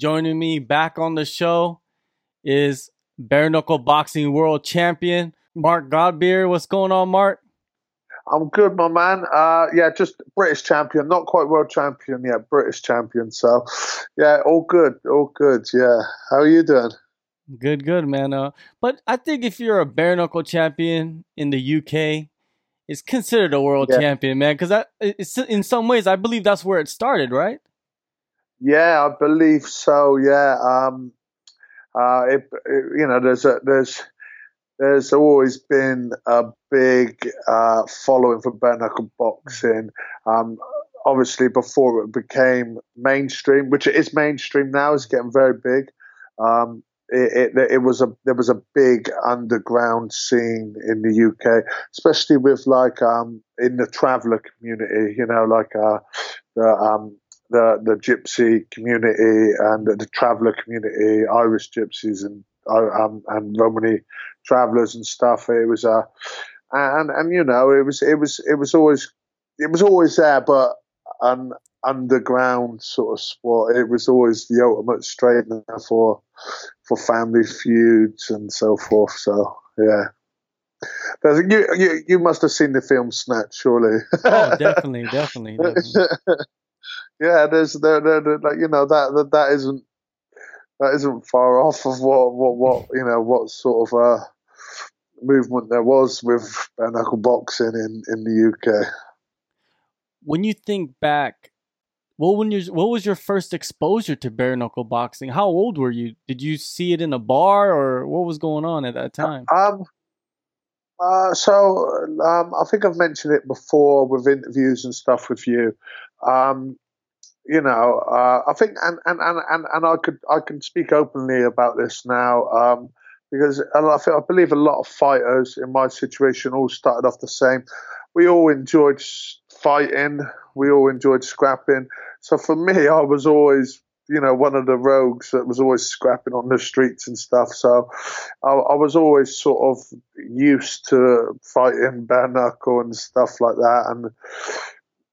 Joining me back on the show is bare knuckle boxing world champion Mark Godbeer. What's going on, Mark? I'm good, my man. Uh, yeah, just British champion, not quite world champion yet, British champion. So, yeah, all good, all good. Yeah, how are you doing? Good, good, man. Uh, but I think if you're a bare knuckle champion in the UK, it's considered a world yeah. champion, man. Because that, it's in some ways, I believe that's where it started, right? Yeah, I believe so. Yeah. Um, uh, it, it, you know, there's a there's there's always been a big uh, following for bare knuckle boxing. Um, obviously, before it became mainstream, which it is mainstream now, it's getting very big. Um, it, it, it, was a there was a big underground scene in the UK, especially with like um, in the traveller community. You know, like uh, the um, the the gypsy community and the, the traveller community, Irish gypsies and uh, um, and Romany travelers and stuff. It was a, uh, and and you know, it was it was it was always it was always there, but an underground sort of sport. It was always the ultimate straightener for for family feuds and so forth. So yeah. you, you you must have seen the film Snatch, surely. oh, definitely, definitely. definitely. Yeah, there's there, there, there, like you know that, that that isn't that isn't far off of what what what you know what sort of uh, movement there was with bare knuckle boxing in in the UK. When you think back, what when you what was your first exposure to bare knuckle boxing? How old were you? Did you see it in a bar or what was going on at that time? Um. Uh, so um, I think I've mentioned it before with interviews and stuff with you. Um, you know, uh, I think, and, and, and, and, and I could I can speak openly about this now um, because I, feel, I believe a lot of fighters in my situation all started off the same. We all enjoyed fighting, we all enjoyed scrapping. So for me, I was always you know, one of the rogues that was always scrapping on the streets and stuff. So I, I was always sort of used to fighting bare knuckle and stuff like that, and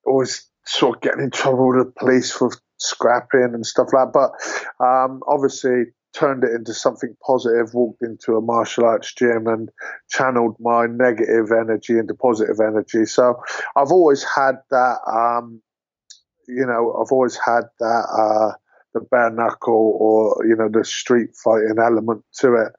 always sort of getting in trouble with the police for scrapping and stuff like that. But um, obviously turned it into something positive, walked into a martial arts gym and channeled my negative energy into positive energy. So I've always had that, um, you know, I've always had that, uh, the bare knuckle or, you know, the street fighting element to it.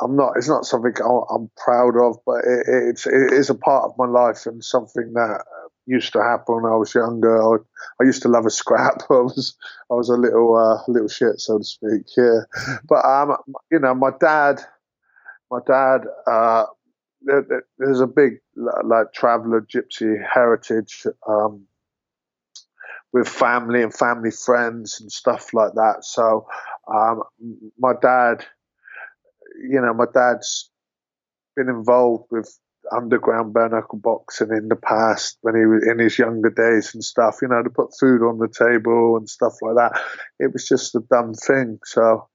I'm not. It's not something I'm proud of, but it, it's it is a part of my life and something that used to happen when I was younger. I, I used to love a scrap. I was I was a little uh, little shit, so to speak. Yeah, but um, you know, my dad, my dad. Uh, there, there's a big like traveller gypsy heritage um, with family and family friends and stuff like that. So um, my dad, you know, my dad's been involved with underground bare knuckle boxing in the past when he was in his younger days and stuff, you know, to put food on the table and stuff like that. It was just a dumb thing. So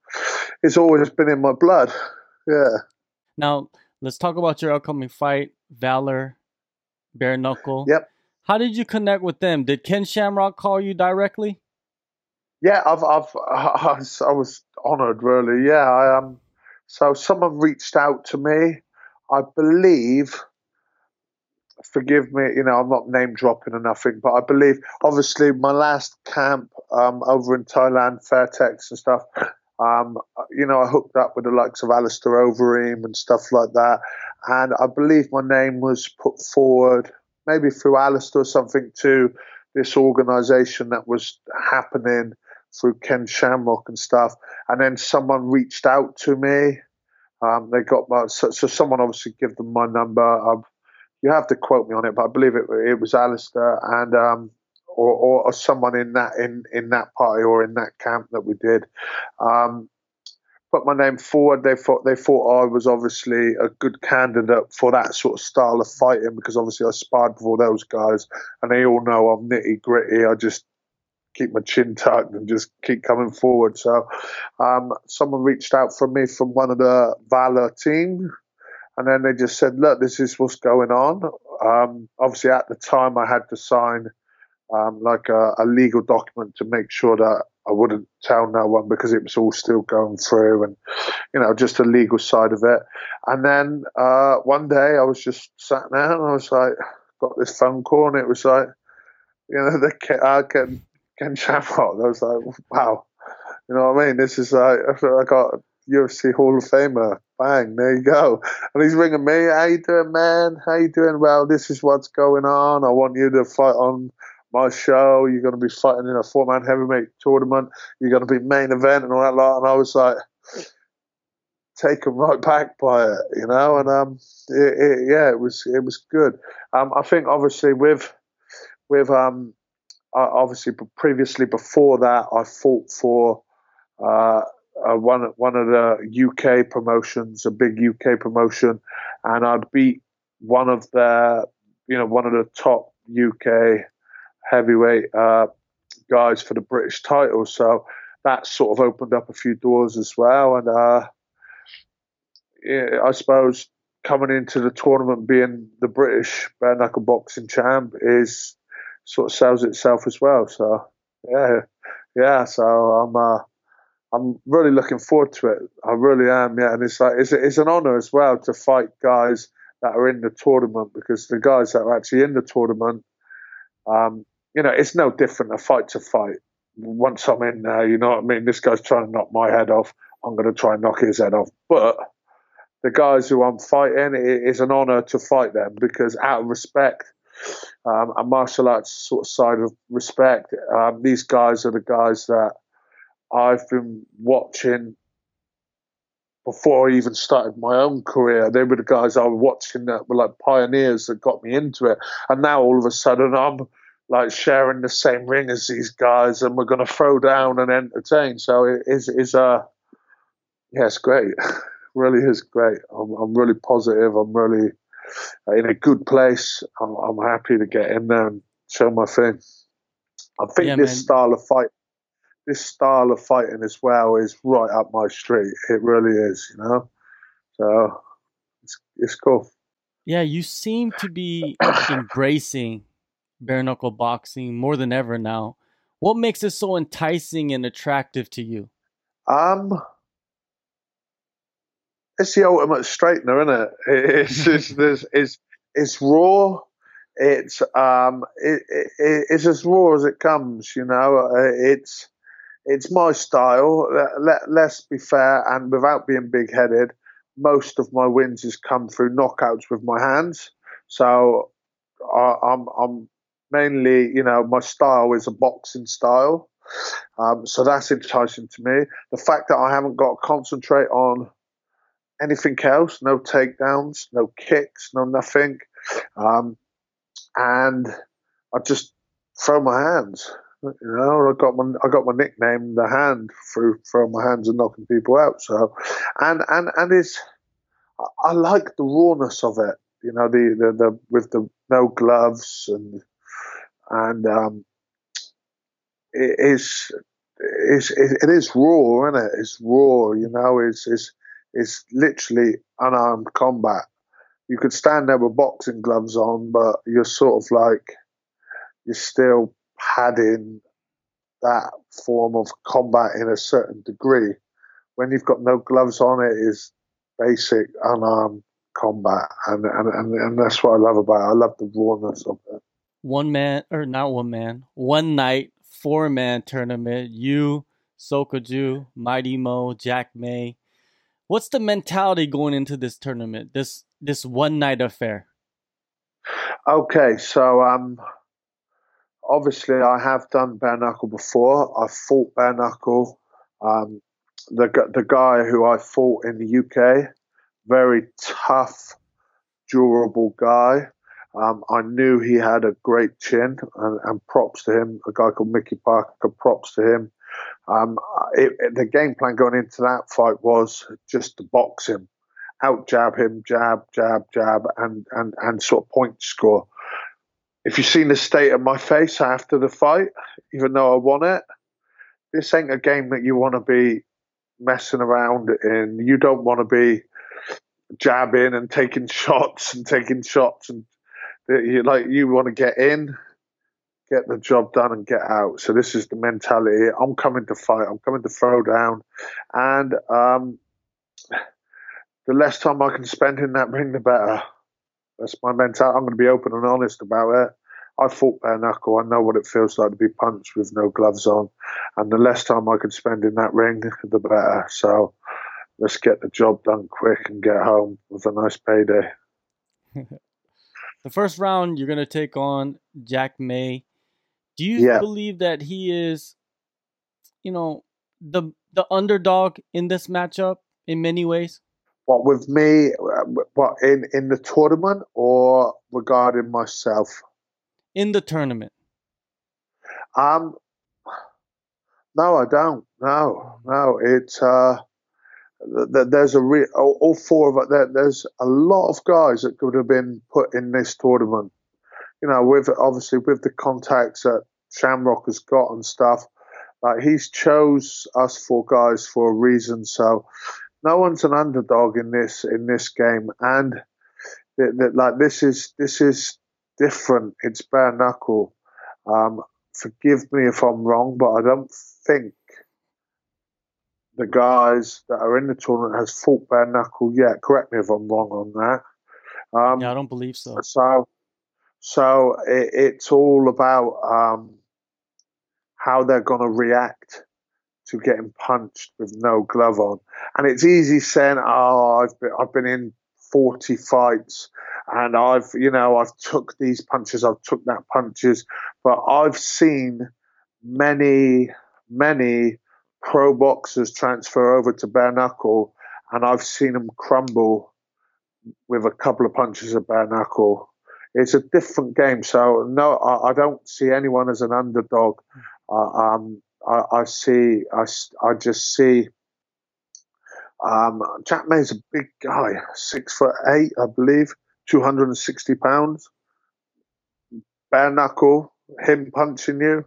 it's always been in my blood. Yeah. Now, let's talk about your upcoming fight, Valor, Bare Knuckle. Yep. How did you connect with them? Did Ken Shamrock call you directly? Yeah, I've, I've, I was honored, really. Yeah, I um, so someone reached out to me I believe, forgive me, you know, I'm not name dropping or nothing, but I believe, obviously, my last camp um, over in Thailand, Fairtex and stuff, um, you know, I hooked up with the likes of Alistair Overeem and stuff like that. And I believe my name was put forward, maybe through Alistair or something, to this organization that was happening through Ken Shamrock and stuff. And then someone reached out to me um, they got my so, so, someone obviously give them my number. Um, you have to quote me on it, but I believe it it was Alistair and um, or, or, someone in that in in that party or in that camp that we did. Um, put my name forward. They thought they thought I was obviously a good candidate for that sort of style of fighting because obviously I sparred with all those guys, and they all know I'm nitty gritty. I just keep my chin tucked and just keep coming forward. So, um, someone reached out for me from one of the Valor team, and then they just said, "Look, this is what's going on." Um, obviously, at the time, I had to sign um, like a, a, legal document to make sure that I wouldn't tell no one because it was all still going through, and you know, just the legal side of it. And then uh, one day I was just sat there and I was like, got this phone call, and it was like, you know, the uh, Ken Shamrock. I was like, wow, you know what I mean? This is like I got UFC Hall of Famer. Bang, there you go. And he's ringing me. How you doing, man? How you doing? Well, this is what's going on. I want you to fight on my show. You're going to be fighting in a four-man heavyweight tournament. You're going to be main event and all that lot. And I was like, taken right back by it, you know. And um, it, it, yeah, it was it was good. Um, I think obviously with with um, obviously previously before that, I fought for uh, uh, one one of the UK promotions, a big UK promotion, and I'd beat one of the you know one of the top UK heavyweight uh, guys for the British title. So that sort of opened up a few doors as well, and uh, yeah, I suppose coming into the tournament being the British bare knuckle boxing champ is sort of sells itself as well. So yeah, yeah. So I'm uh, I'm really looking forward to it. I really am. Yeah, and it's like it's it's an honour as well to fight guys that are in the tournament because the guys that are actually in the tournament, um, you know, it's no different a fight to fight. Once I'm in there, you know what I mean. This guy's trying to knock my head off. I'm going to try and knock his head off, but the guys who I'm fighting, it is an honour to fight them because out of respect, um, a martial arts sort of side of respect, um, these guys are the guys that I've been watching before I even started my own career. They were the guys I was watching that were like pioneers that got me into it. And now all of a sudden I'm like sharing the same ring as these guys and we're going to throw down and entertain. So it is, is uh, yeah, it's great. really is great. I'm, I'm really positive. I'm really in a good place. I'm, I'm, happy to get in there and show my thing. I think yeah, this man. style of fight, this style of fighting as well, is right up my street. It really is, you know. So it's it's cool. Yeah, you seem to be embracing bare knuckle boxing more than ever now. What makes it so enticing and attractive to you? Um, it's the ultimate straightener, isn't it? It's it's, it's, it's, it's raw. It's um it, it, it's as raw as it comes. You know, it's it's my style. Let, let's be fair, and without being big headed, most of my wins has come through knockouts with my hands. So I, I'm I'm mainly, you know, my style is a boxing style. Um, so that's enticing to me. The fact that I haven't got to concentrate on anything else, no takedowns, no kicks, no nothing. Um, and I just throw my hands. You know, I got my I got my nickname, the hand, through throwing my hands and knocking people out. So, and and and it's I like the rawness of it. You know, the the, the with the no gloves and and um, it is it's, it is raw, isn't it? It's raw, you know. It's it's it's literally unarmed combat. You could stand there with boxing gloves on, but you're sort of like you're still padding that form of combat in a certain degree. When you've got no gloves on, it is basic unarmed combat, and and, and, and that's what I love about it. I love the rawness of it. One man, or not one man, one night, four man tournament. You, Sokoudjou, Mighty Mo, Jack May, what's the mentality going into this tournament? This this one night affair. Okay, so um, obviously I have done bare knuckle before. I fought bare knuckle. Um, the the guy who I fought in the UK, very tough, durable guy. Um, I knew he had a great chin, and, and, props to him. A guy called Mickey Parker, props to him. Um, it, it, the game plan going into that fight was just to box him, out jab him, jab, jab, jab, and, and, and sort of point score. If you've seen the state of my face after the fight, even though I won it, this ain't a game that you want to be messing around in. You don't want to be jabbing and taking shots and taking shots and you like you want to get in, get the job done and get out. So this is the mentality. I'm coming to fight. I'm coming to throw down, and um, the less time I can spend in that ring, the better. That's my mentality. I'm going to be open and honest about it. I fought bare knuckle. I know what it feels like to be punched with no gloves on, and the less time I can spend in that ring, the better. So let's get the job done quick and get home with a nice payday. the first round, you're going to take on Jack May. Do you yeah. believe that he is, you know, the the underdog in this matchup in many ways? What with me? What in in the tournament or regarding myself? In the tournament. Um. No, I don't. No, no. It's uh there's a re- all four of it. There's a lot of guys that could have been put in this tournament. You know, with obviously with the contacts that Shamrock has got and stuff. Like he's chose us four guys for a reason. So no one's an underdog in this in this game, and th- th- like this is this is different. It's bare knuckle. Um, forgive me if I'm wrong, but I don't think the guys that are in the tournament has fought bare knuckle yet. Correct me if I'm wrong on that. Um, yeah, I don't believe so. So, so it, it's all about um, how they're going to react to getting punched with no glove on. And it's easy saying, "Oh, I've been, I've been in 40 fights and I've, you know, I've took these punches, I've took that punches, but I've seen many, many pro boxers transfer over to bare knuckle, and I've seen them crumble with a couple of punches of bare knuckle. It's a different game, so no, I, I don't see anyone as an underdog. Uh, um, I, I, see, I, I just see. Um, Jack May's a big guy, six foot eight, I believe, two hundred and sixty pounds. Bare knuckle, him punching you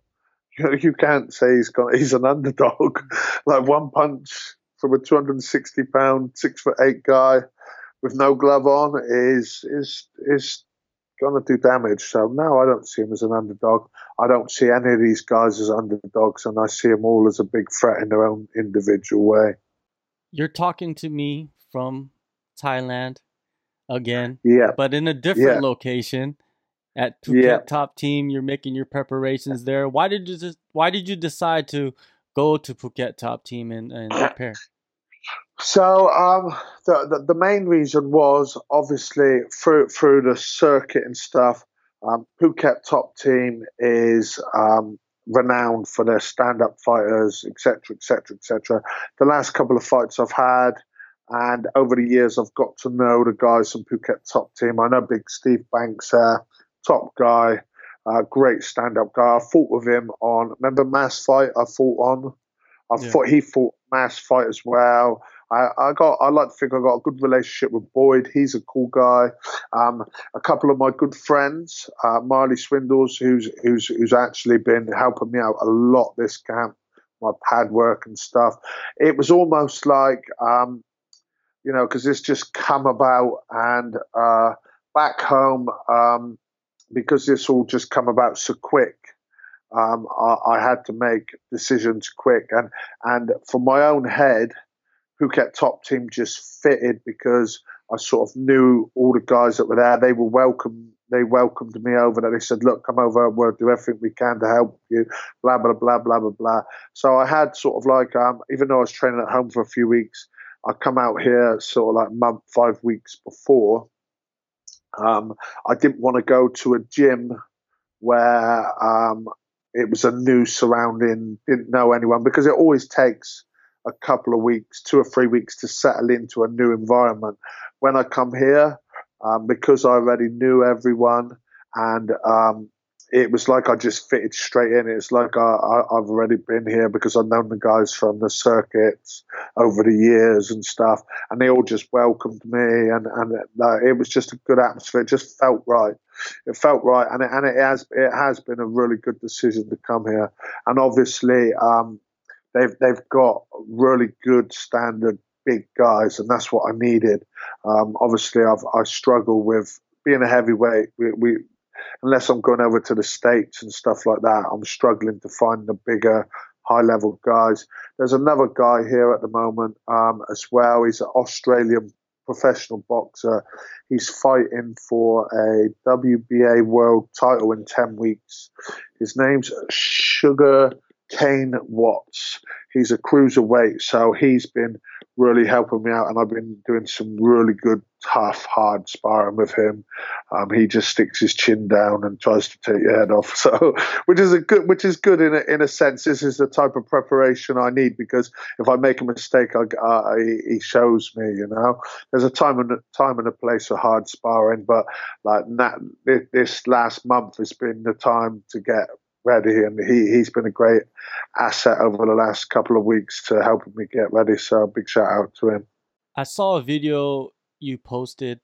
you can't say he's got he's an underdog. like one punch from a 260 pound, six foot eight guy with no glove on is is is going to do damage. So no, I don't see him as an underdog. I don't see any of these guys as underdogs, and I see them all as a big threat in their own individual way. You're talking to me from Thailand again, yeah, but in a different yeah. location at Phuket yeah. Top Team. You're making your preparations there. Why did you just, Why did you decide to go to Phuket Top Team and, and prepare? So um, the, the, the main reason was obviously through through the circuit and stuff. Um, Phuket Top Team is um, renowned for their stand-up fighters, etc., etc., etc. The last couple of fights I've had, and over the years I've got to know the guys from Phuket Top Team. I know Big Steve Banks there top guy, uh, great stand up guy. I fought with him on, remember Mass Fight I fought on? I yeah. thought he fought Mass Fight as well. I, I, got, I like to think I got a good relationship with Boyd. He's a cool guy. Um, a couple of my good friends, uh, Marley Swindells, who's, who's, who's actually been helping me out a lot this camp, my pad work and stuff. It was almost like, um, you know, because this just come about and uh, back home, um, because this all just come about so quick, um, I, I, had to make decisions quick. And and for my own head, Phuket Top Team just fitted because I sort of knew all the guys that were there. They were welcome. They welcomed me over. There, they said, "Look, come over. We'll do everything we can to help you." Blah blah blah blah blah blah. So I had sort of like, um, even though I was training at home for a few weeks, I come out here sort of like month, five weeks before, um, I didn't want to go to a gym where um, it was a new surrounding, didn't know anyone, because it always takes a couple of weeks, two or three weeks to settle into a new environment. When I come here, um, because I already knew everyone and um, it was like I just fitted straight in. It's like I, have already been here because I've known the guys from the circuits over the years and stuff, and they all just welcomed me, and and uh, it was just a good atmosphere. It just felt right. It felt right, and it, and it has it has been a really good decision to come here. And obviously, um, they've they've got really good standard big guys, and that's what I needed. Um, obviously, I've I struggle with being a heavyweight. We, we unless I'm going over to the states and stuff like that, I'm struggling to find the bigger high level guys. There's another guy here at the moment um, as well. He's an Australian professional boxer. He's fighting for a WBA world title in 10 weeks. His name's Sugar Kane Watts. He's a cruiserweight, so he's been really helping me out, and I've been doing some really good, tough, hard sparring with him. Um, he just sticks his chin down and tries to take your head off. So, which is a good, which is good in a, in a sense. This is the type of preparation I need because if I make a mistake, I, I, he shows me. You know, there's a time and a time and a place for hard sparring, but like that, this last month has been the time to get ready, and he he's been a great asset over the last couple of weeks to helping me get ready. So big shout out to him. I saw a video you posted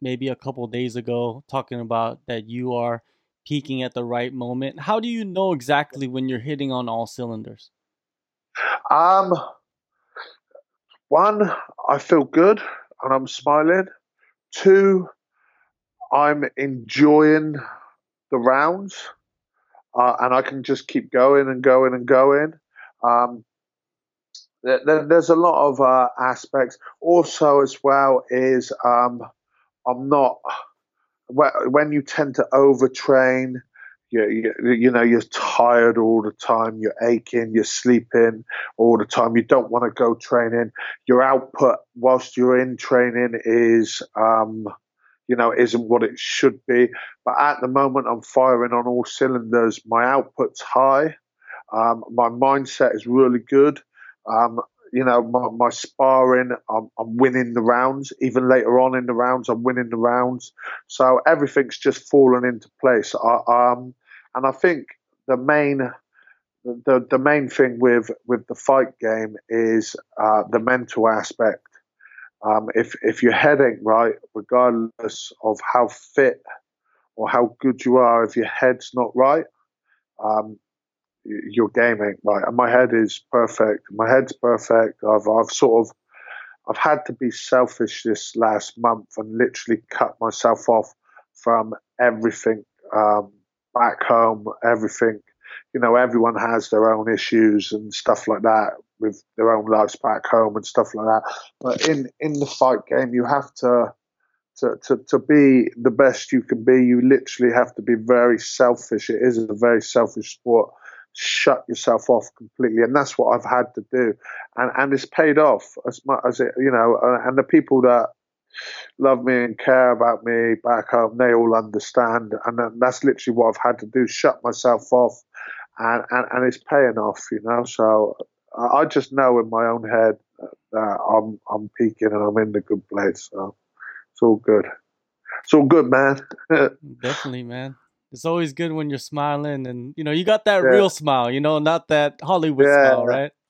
maybe a couple days ago talking about that you are peaking at the right moment. How do you know exactly when you're hitting on all cylinders? Um, one, I feel good and I'm smiling. Two, I'm enjoying the rounds uh, and I can just keep going and going and going. Um, there, there's a lot of uh, aspects. Also, as well, is um, I'm not when you tend to overtrain. You, you, you know you're tired all the time. You're aching. You're sleeping all the time. You don't want to go training. Your output whilst you're in training is um, you know, isn't what it should be. But at the moment, I'm firing on all cylinders. My output's high. Um, my mindset is really good. Um, you know, my, my sparring, I'm, I'm, winning the rounds. Even later on in the rounds, I'm winning the rounds. So everything's just fallen into place. I, um, and I think the main the, the main thing with, with the fight game is uh, the mental aspect. Um, if if your head ain't right, regardless of how fit or how good you are, if your head's not right, um, your game ain't right. And my head is perfect. My head's perfect. I've I've sort of I've had to be selfish this last month and literally cut myself off from everything um, back home. Everything, you know, everyone has their own issues and stuff like that with their own lives back home and stuff like that. But in in the fight game, you have to. To, to, to be the best you can be, you literally have to be very selfish. It is a very selfish sport. Shut yourself off completely, and that's what I've had to do, and and it's paid off as much as it, you know. And the people that love me and care about me back home, they all understand, and that's literally what I've had to do: shut myself off, and and, and it's paying off, you know. So I just know in my own head that I'm I'm peaking and I'm in the good place. So it's all good. It's all good, man. Definitely, man. It's always good when you're smiling and you know you got that yeah. real smile, you know, not that Hollywood yeah. smile, right?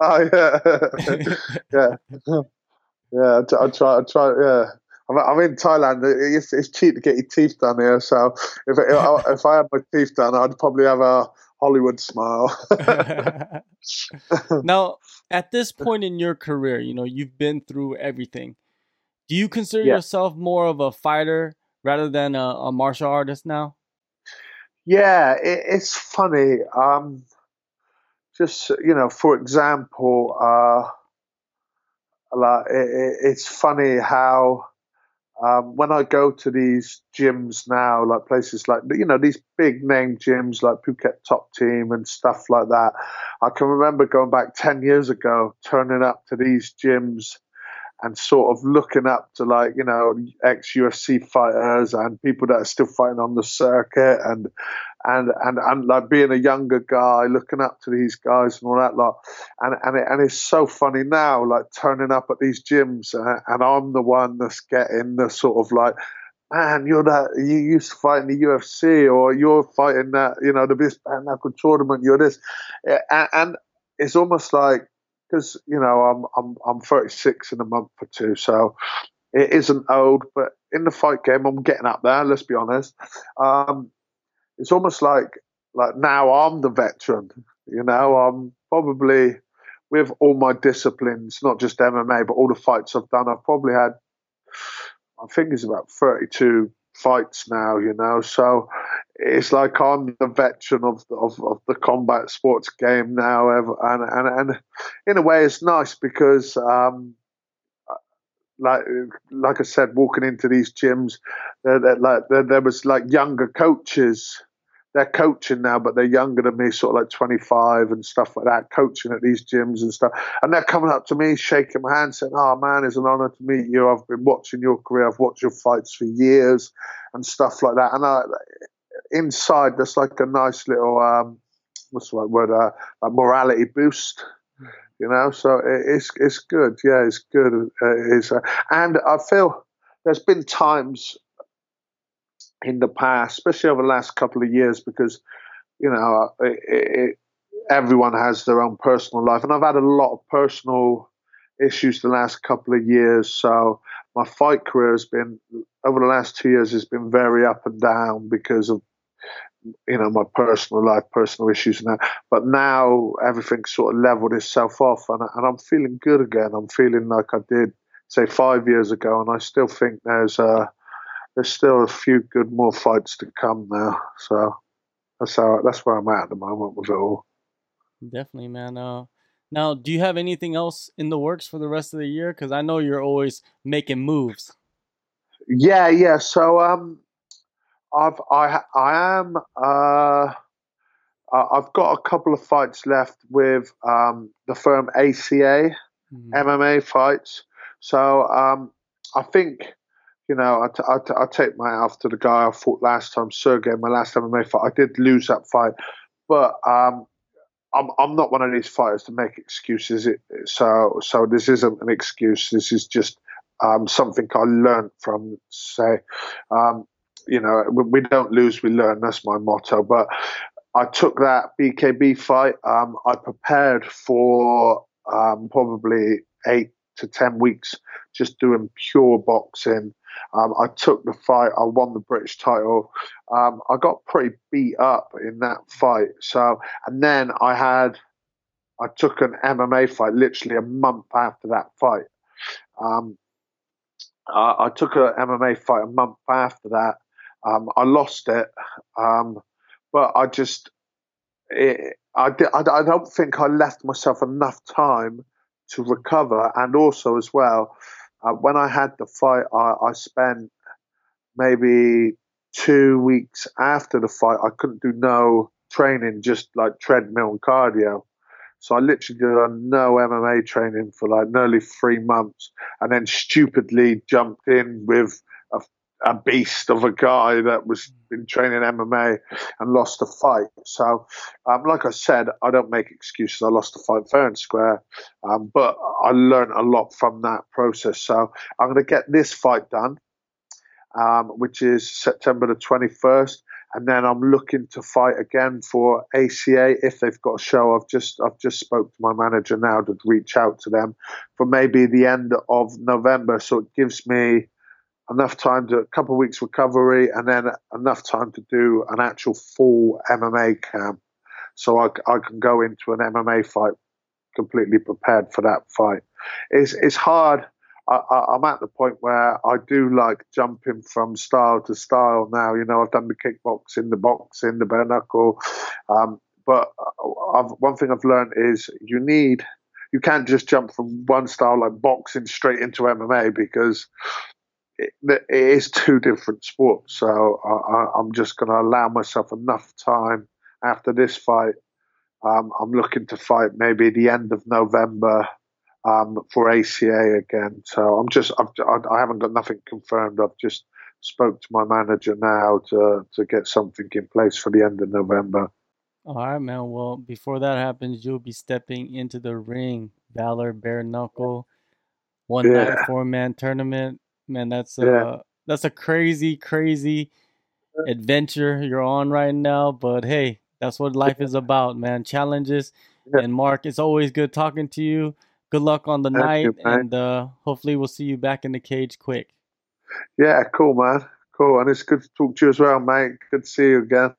Oh yeah, yeah, yeah. I, try, I try, yeah. I'm, in Thailand. It's, it's cheap to get your teeth done here, so if if, if I had my teeth done, I'd probably have a Hollywood smile. now, at this point in your career, you know, you've been through everything. Do you consider yeah. yourself more of a fighter rather than a, a martial artist now? Yeah, it, it's funny. Um, just you know, for example, uh, like it, it's funny how um, when I go to these gyms now, like places like you know these big name gyms like Phuket Top Team and stuff like that, I can remember going back ten years ago, turning up to these gyms and sort of looking up to like you know ex UFC fighters and people that are still fighting on the circuit and and and and like being a younger guy looking up to these guys and all that lot and and it, and it's so funny now like turning up at these gyms and, and I'm the one that's getting the sort of like man, you're that you used to fight in the UFC or you're fighting that, you know, the best knuckle tournament, you're this. And, and it's almost like because you know I'm I'm I'm 36 in a month or two, so it isn't old. But in the fight game, I'm getting up there. Let's be honest. Um, it's almost like like now I'm the veteran. You know, I'm probably with all my disciplines, not just MMA, but all the fights I've done. I've probably had, I think it's about 32 fights now, you know. So it's like I'm the veteran of the, of, of the combat sports game now, and and and in a way, it's nice because. Um, like like I said, walking into these gyms, they're, they're like there, there was like younger coaches they're coaching now, but they're younger than me, sort of like 25 and stuff like that, coaching at these gyms and stuff. And they're coming up to me, shaking my hand, saying, Oh man, it's an honor to meet you. I've been watching your career, I've watched your fights for years and stuff like that. And I, inside, there's like a nice little, um, what's the right word, uh, a morality boost. You know, so it's it's good. Yeah, it's good. Uh, it's, uh, and I feel there's been times in the past, especially over the last couple of years, because you know it, it, everyone has their own personal life, and I've had a lot of personal issues the last couple of years. So my fight career has been over the last two years has been very up and down because of you know my personal life, personal issues, and that. But now everything's sort of leveled itself off, and, and I'm feeling good again. I'm feeling like I did say five years ago, and I still think there's a there's still a few good more fights to come now. So that's how that's where I'm at at the moment with it all. Definitely, man. Uh, now, do you have anything else in the works for the rest of the year? Because I know you're always making moves. Yeah, yeah. So um, I've I I am uh. I've got a couple of fights left with um, the firm ACA mm-hmm. MMA fights. So um, I think you know, I, t- I, t- I take my off to the guy I fought last time, Sergey, my last MMA fight. I did lose that fight, but um, I'm I'm not one of these fighters to make excuses. It, so so this isn't an excuse. This is just um, something I learned from. Say, um, you know, we, don't lose, we learn. That's my motto. But I took that BKB fight. Um, I prepared for um, probably eight to 10 weeks just doing pure boxing. Um, I took the fight. I won the British title. Um, I got pretty beat up in that fight. So, and then I had, I took an MMA fight literally a month after that fight. Um, I, I, took an MMA fight a month after that. Um, I lost it, um, but I just, it, I, I, I don't think I left myself enough time to recover, and also as well, uh, when I had the fight, I, I spent maybe two weeks after the fight. I couldn't do no training, just like treadmill and cardio. So I literally did no MMA training for like nearly three months, and then stupidly jumped in with a beast of a guy that was been training MMA and lost a fight. So, um, like I said, I don't make excuses. I lost a fight fair and square, um, but I learned a lot from that process. So I'm going to get this fight done, um, which is September the 21st. And then I'm looking to fight again for ACA if they've got a show. I've just I've just spoke to my manager now to reach out to them for maybe the end of November. So it gives me enough time to a couple of weeks recovery, and then enough time to do an actual full MMA camp, so I, I can go into an MMA fight completely prepared for that fight. It's it's hard. I, am at the point where I do like jumping from style to style now. You know, I've done the kickboxing, the boxing, the bare knuckle, um, but I've, one thing I've learned is you need you can't just jump from one style like boxing straight into MMA because it, it is two different sports. So I, am just going to allow myself enough time after this fight. Um, I'm looking to fight maybe the end of November um, for ACA again. So I'm just I've, I haven't got nothing confirmed. I've just spoke to my manager now to to get something in place for the end of November. All right, man. Well, before that happens, you'll be stepping into the ring, Valor Bare Knuckle, one yeah. night four man tournament man. That's yeah. uh, that's a crazy, crazy adventure you're on right now. But hey, that's what life is about, man. Challenges. Yeah. And Mark, it's always good talking to you. Good luck on the Thank night, you, and uh, hopefully we'll see you back in the cage quick. Yeah, cool, man. Cool, and it's good to talk to you as well, mate. Good to see you again.